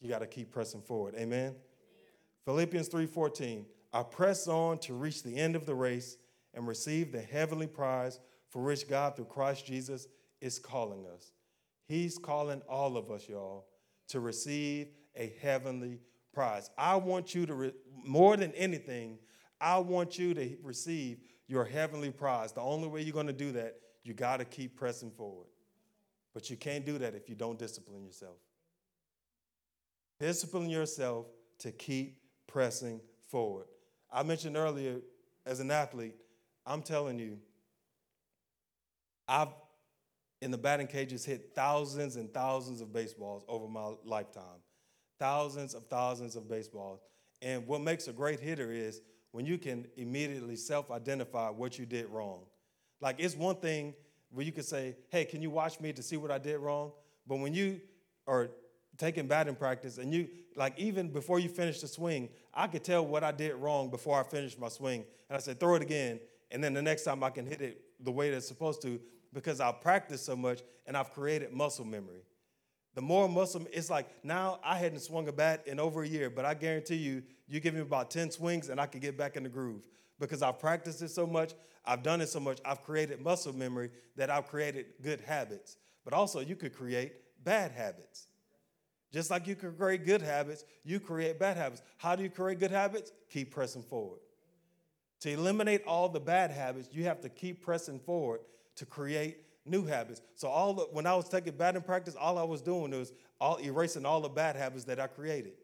You got to keep pressing forward. Amen? Amen. Philippians 3:14. I press on to reach the end of the race and receive the heavenly prize for which God through Christ Jesus is calling us. He's calling all of us, y'all, to receive a heavenly prize. I want you to, re- more than anything, I want you to receive your heavenly prize. The only way you're going to do that, you got to keep pressing forward. But you can't do that if you don't discipline yourself. Discipline yourself to keep pressing forward. I mentioned earlier, as an athlete, I'm telling you, I've in the batting cages hit thousands and thousands of baseballs over my lifetime. Thousands of thousands of baseballs. And what makes a great hitter is when you can immediately self identify what you did wrong. Like, it's one thing where you can say, hey, can you watch me to see what I did wrong? But when you are taking batting practice and you, like, even before you finish the swing, I could tell what I did wrong before I finished my swing. And I said, throw it again. And then the next time I can hit it the way that's supposed to because I've practiced so much and I've created muscle memory. The more muscle, it's like now I hadn't swung a bat in over a year, but I guarantee you, you give me about 10 swings and I can get back in the groove because I've practiced it so much, I've done it so much, I've created muscle memory that I've created good habits. But also, you could create bad habits. Just like you can create good habits, you create bad habits. How do you create good habits? Keep pressing forward. To eliminate all the bad habits, you have to keep pressing forward to create new habits. So all when I was taking batting practice, all I was doing was all erasing all the bad habits that I created.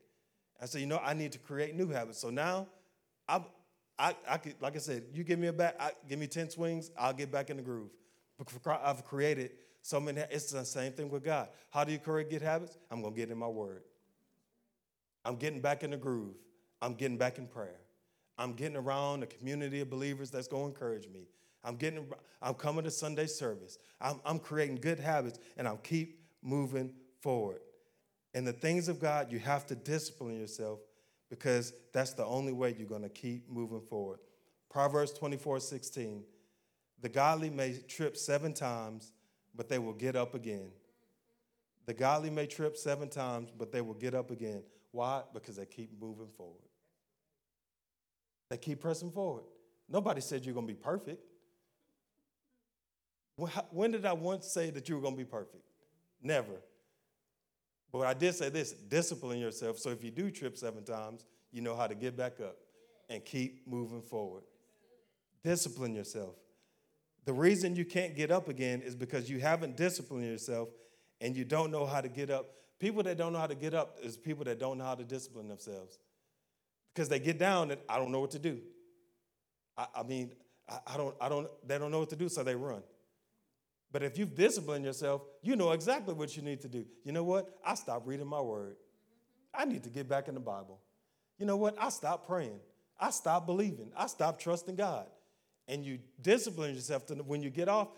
I said, you know, I need to create new habits. So now, I, I, I could, like I said, you give me a bat, I, give me ten swings, I'll get back in the groove. I've created so many. It's the same thing with God. How do you create good habits? I'm gonna get in my Word. I'm getting back in the groove. I'm getting back in prayer. I'm getting around a community of believers that's gonna encourage me. I'm getting, I'm coming to Sunday service. I'm, I'm creating good habits and I'll keep moving forward. In the things of God, you have to discipline yourself because that's the only way you're going to keep moving forward. Proverbs 24 16. The godly may trip seven times, but they will get up again. The godly may trip seven times, but they will get up again. Why? Because they keep moving forward. They keep pressing forward. Nobody said you're going to be perfect. When did I once say that you were going to be perfect? Never. But I did say this discipline yourself. So if you do trip seven times, you know how to get back up and keep moving forward. Discipline yourself. The reason you can't get up again is because you haven't disciplined yourself and you don't know how to get up. People that don't know how to get up is people that don't know how to discipline themselves. Because they get down and I don't know what to do. I, I mean, I, I, don't, I don't, they don't know what to do, so they run. But if you've disciplined yourself, you know exactly what you need to do. You know what? I stopped reading my word. I need to get back in the Bible. You know what? I stopped praying. I stopped believing. I stopped trusting God. And you discipline yourself to when you get off.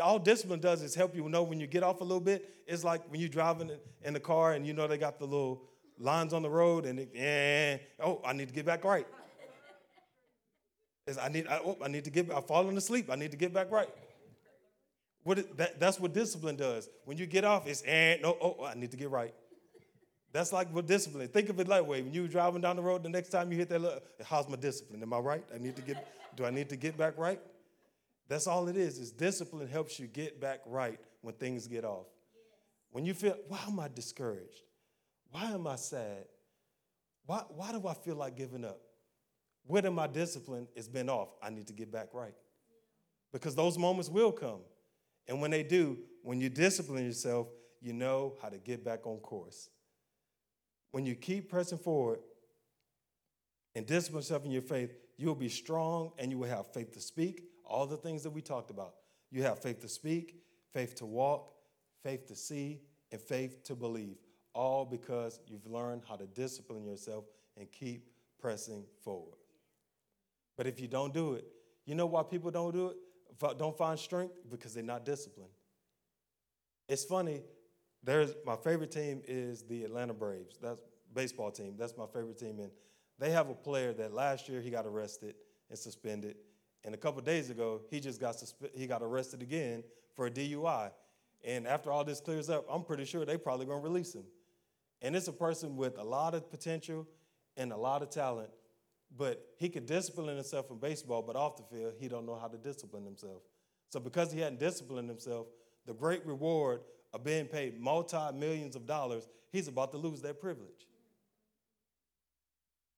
All discipline does is help you know when you get off a little bit. It's like when you're driving in the car and you know they got the little lines on the road and eh, oh, I need to get back right. I need, I, oh, I need to get. I'm falling asleep. I need to get back right. What that, that's what discipline does. When you get off, it's and no, oh, oh, I need to get right. That's like what discipline. Think of it that way. When you're driving down the road, the next time you hit that, look, how's my discipline? Am I right? I need to get. do I need to get back right? That's all it is. Is discipline helps you get back right when things get off. When you feel, why am I discouraged? Why am I sad? Why, why do I feel like giving up? Where my discipline has been off? I need to get back right. Because those moments will come. And when they do, when you discipline yourself, you know how to get back on course. When you keep pressing forward and discipline yourself in your faith, you'll be strong and you will have faith to speak, all the things that we talked about. You have faith to speak, faith to walk, faith to see, and faith to believe, all because you've learned how to discipline yourself and keep pressing forward. But if you don't do it, you know why people don't do it? Don't find strength? Because they're not disciplined. It's funny, there's my favorite team is the Atlanta Braves. That's baseball team. That's my favorite team. And they have a player that last year he got arrested and suspended. And a couple days ago, he just got suspe- he got arrested again for a DUI. And after all this clears up, I'm pretty sure they probably gonna release him. And it's a person with a lot of potential and a lot of talent, but he could discipline himself in baseball, but off the field, he don't know how to discipline himself. So because he hadn't disciplined himself, the great reward of being paid multi-millions of dollars, he's about to lose that privilege.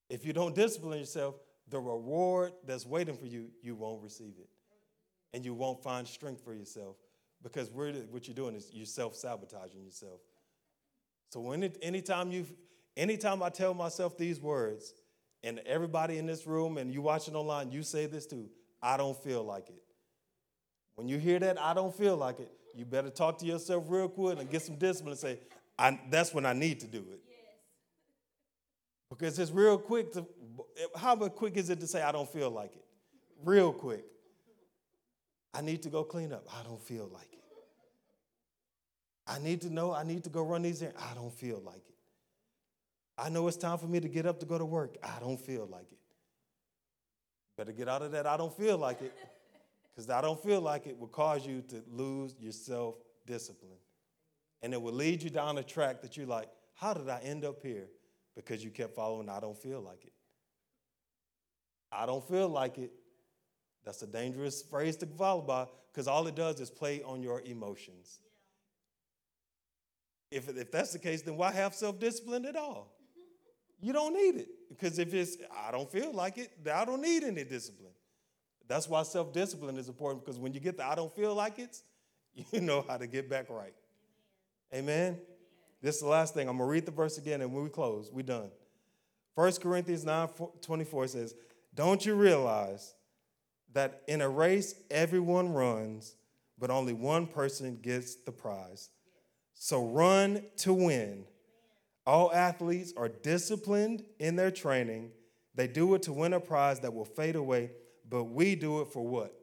If you don't discipline yourself, the reward that's waiting for you, you won't receive it. And you won't find strength for yourself because what you're doing is you're self-sabotaging yourself. So when it, anytime you anytime I tell myself these words, and everybody in this room and you watching online, you say this too. I don't feel like it. When you hear that, I don't feel like it, you better talk to yourself real quick and get some discipline and say, that's when I need to do it. Yes. Because it's real quick to, how quick is it to say, I don't feel like it? Real quick. I need to go clean up. I don't feel like it. I need to know, I need to go run these errands. I don't feel like it. I know it's time for me to get up to go to work. I don't feel like it. Better get out of that. I don't feel like it. Because I don't feel like it will cause you to lose your self discipline. And it will lead you down a track that you're like, how did I end up here? Because you kept following, I don't feel like it. I don't feel like it. That's a dangerous phrase to follow by because all it does is play on your emotions. If, if that's the case, then why have self discipline at all? You don't need it because if it's, I don't feel like it, I don't need any discipline. That's why self discipline is important because when you get the I don't feel like it, you know how to get back right. Amen? Amen? This is the last thing. I'm going to read the verse again and when we close, we're done. 1 Corinthians 9 24 says, Don't you realize that in a race everyone runs, but only one person gets the prize? So run to win. All athletes are disciplined in their training. They do it to win a prize that will fade away, but we do it for what?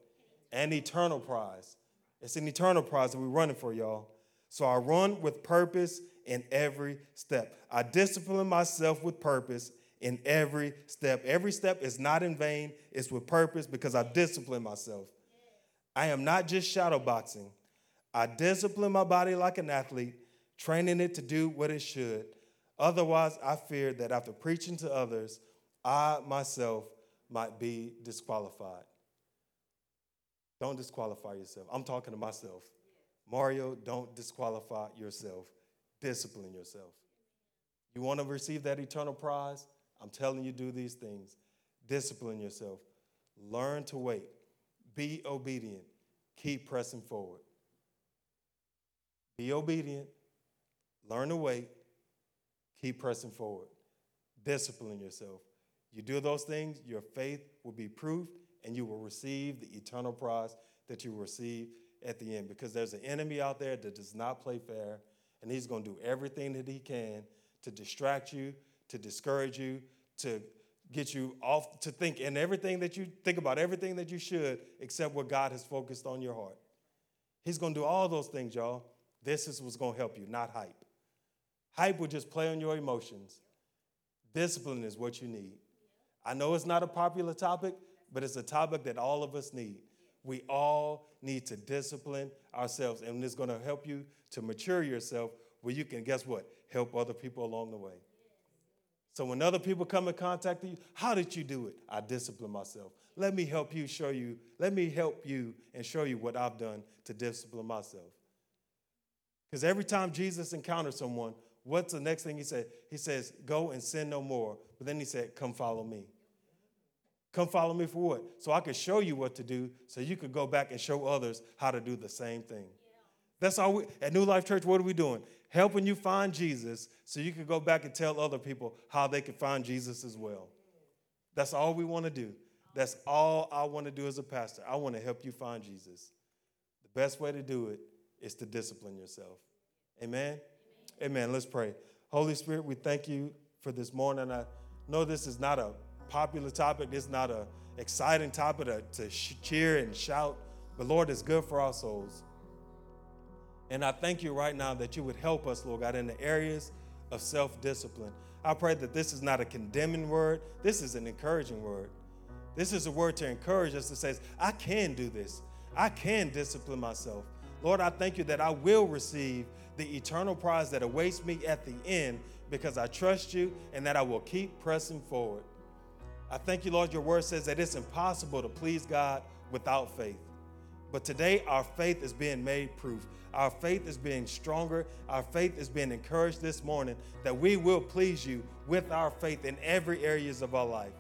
An eternal prize. It's an eternal prize that we're running for, y'all. So I run with purpose in every step. I discipline myself with purpose in every step. Every step is not in vain, it's with purpose because I discipline myself. I am not just shadowboxing. I discipline my body like an athlete, training it to do what it should. Otherwise, I fear that after preaching to others, I myself might be disqualified. Don't disqualify yourself. I'm talking to myself. Mario, don't disqualify yourself. Discipline yourself. You want to receive that eternal prize? I'm telling you, do these things. Discipline yourself. Learn to wait. Be obedient. Keep pressing forward. Be obedient. Learn to wait Keep pressing forward. Discipline yourself. You do those things, your faith will be proof, and you will receive the eternal prize that you receive at the end. Because there's an enemy out there that does not play fair, and he's going to do everything that he can to distract you, to discourage you, to get you off to think and everything that you think about everything that you should except what God has focused on your heart. He's going to do all those things, y'all. This is what's going to help you, not hype. Hype will just play on your emotions. Discipline is what you need. I know it's not a popular topic, but it's a topic that all of us need. We all need to discipline ourselves, and it's going to help you to mature yourself where you can, guess what, help other people along the way. So when other people come in contact with you, how did you do it? I discipline myself. Let me help you show you, let me help you and show you what I've done to discipline myself. Because every time Jesus encounters someone, what's the next thing he said? He says, Go and sin no more. But then he said, Come follow me. Come follow me for what? So I could show you what to do so you could go back and show others how to do the same thing. That's all we, at New Life Church, what are we doing? Helping you find Jesus so you could go back and tell other people how they can find Jesus as well. That's all we want to do. That's all I want to do as a pastor. I want to help you find Jesus. The best way to do it is to discipline yourself. Amen. Amen. Let's pray. Holy Spirit, we thank you for this morning. I know this is not a popular topic. This is not a exciting topic to, to cheer and shout. But Lord, it's good for our souls. And I thank you right now that you would help us, Lord God, in the areas of self discipline. I pray that this is not a condemning word, this is an encouraging word. This is a word to encourage us that says, I can do this. I can discipline myself. Lord, I thank you that I will receive the eternal prize that awaits me at the end because I trust you and that I will keep pressing forward. I thank you, Lord. Your word says that it's impossible to please God without faith. But today, our faith is being made proof. Our faith is being stronger. Our faith is being encouraged this morning that we will please you with our faith in every areas of our life.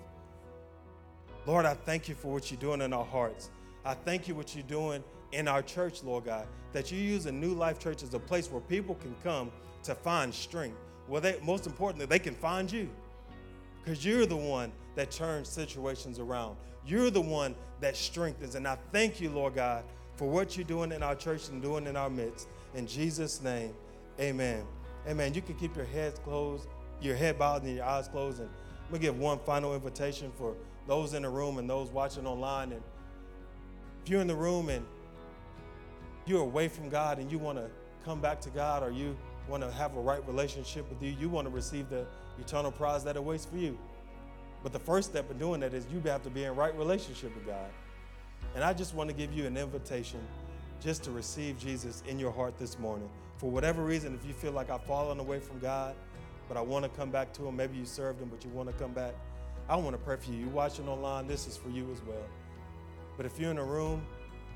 Lord, I thank you for what you're doing in our hearts. I thank you what you're doing in our church, Lord God, that you use a new life church as a place where people can come to find strength. Well, they, most importantly, they can find you because you're the one that turns situations around. You're the one that strengthens. And I thank you, Lord God, for what you're doing in our church and doing in our midst. In Jesus' name, amen. Amen. You can keep your heads closed, your head bowed and your eyes closed. And I'm going to give one final invitation for those in the room and those watching online. And if you're in the room and you're away from God and you want to come back to God or you want to have a right relationship with you, you want to receive the eternal prize that awaits for you. But the first step in doing that is you have to be in right relationship with God. And I just want to give you an invitation just to receive Jesus in your heart this morning. For whatever reason, if you feel like I've fallen away from God, but I want to come back to Him, maybe you served Him, but you want to come back, I want to pray for you. You watching online, this is for you as well. But if you're in a room,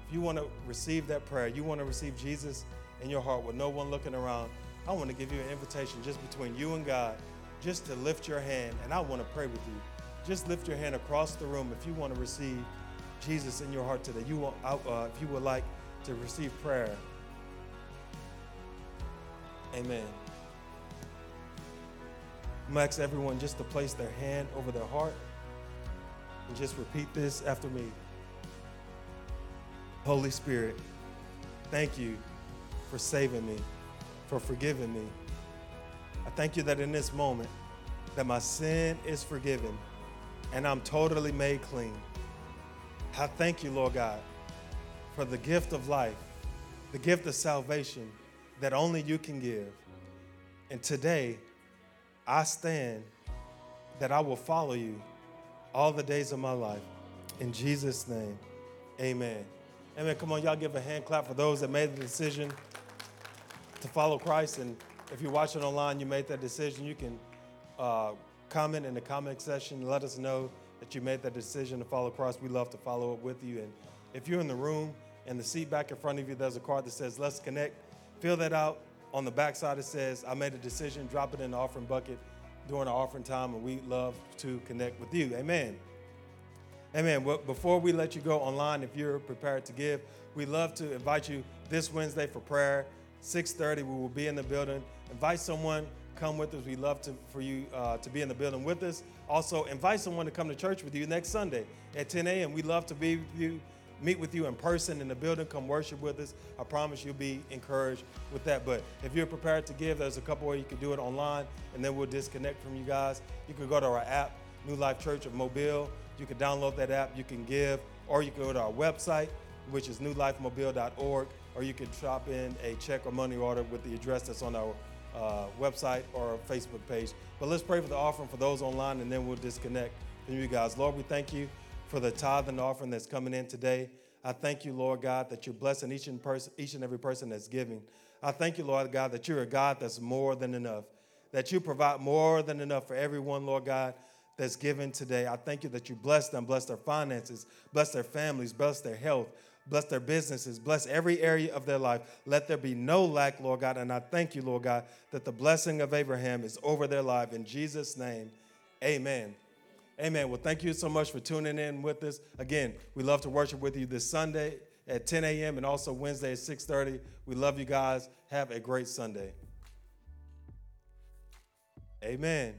if you want to receive that prayer, you want to receive Jesus in your heart with no one looking around, I want to give you an invitation just between you and God, just to lift your hand, and I want to pray with you. Just lift your hand across the room if you want to receive Jesus in your heart today. You want, uh, if you would like to receive prayer. Amen. I'm ask everyone just to place their hand over their heart and just repeat this after me. Holy Spirit, thank you for saving me, for forgiving me. I thank you that in this moment that my sin is forgiven and I'm totally made clean. I thank you, Lord God, for the gift of life, the gift of salvation that only you can give. And today, I stand that I will follow you all the days of my life. In Jesus' name, amen. Amen. Come on, y'all give a hand clap for those that made the decision to follow Christ. And if you're watching online, you made that decision, you can uh, comment in the comment section. Let us know that you made that decision to follow Christ. We love to follow up with you. And if you're in the room and the seat back in front of you, there's a card that says, Let's connect. Fill that out on the back side, it says, I made a decision, drop it in the offering bucket during our offering time, and we love to connect with you. Amen. Amen. Well, before we let you go online, if you're prepared to give, we'd love to invite you this Wednesday for prayer. 6:30, we will be in the building. Invite someone, come with us. We'd love to, for you uh, to be in the building with us. Also, invite someone to come to church with you next Sunday at 10 a.m. We'd love to be with you meet with you in person in the building, come worship with us. I promise you'll be encouraged with that. But if you're prepared to give, there's a couple ways you can do it online, and then we'll disconnect from you guys. You can go to our app, New Life Church of Mobile. You can download that app, you can give, or you can go to our website, which is newlifemobile.org, or you can drop in a check or money order with the address that's on our uh, website or our Facebook page. But let's pray for the offering for those online, and then we'll disconnect from you guys. Lord, we thank you for the tithe and offering that's coming in today. I thank you, Lord God, that you're blessing each and, person, each and every person that's giving. I thank you, Lord God, that you're a God that's more than enough, that you provide more than enough for everyone, Lord God, that's given today. I thank you that you bless them, bless their finances, bless their families, bless their health, bless their businesses, bless every area of their life. Let there be no lack, Lord God. And I thank you, Lord God, that the blessing of Abraham is over their life. In Jesus' name, amen. Amen. Well, thank you so much for tuning in with us. Again, we love to worship with you this Sunday at 10 a.m. and also Wednesday at 6:30. We love you guys. Have a great Sunday. Amen.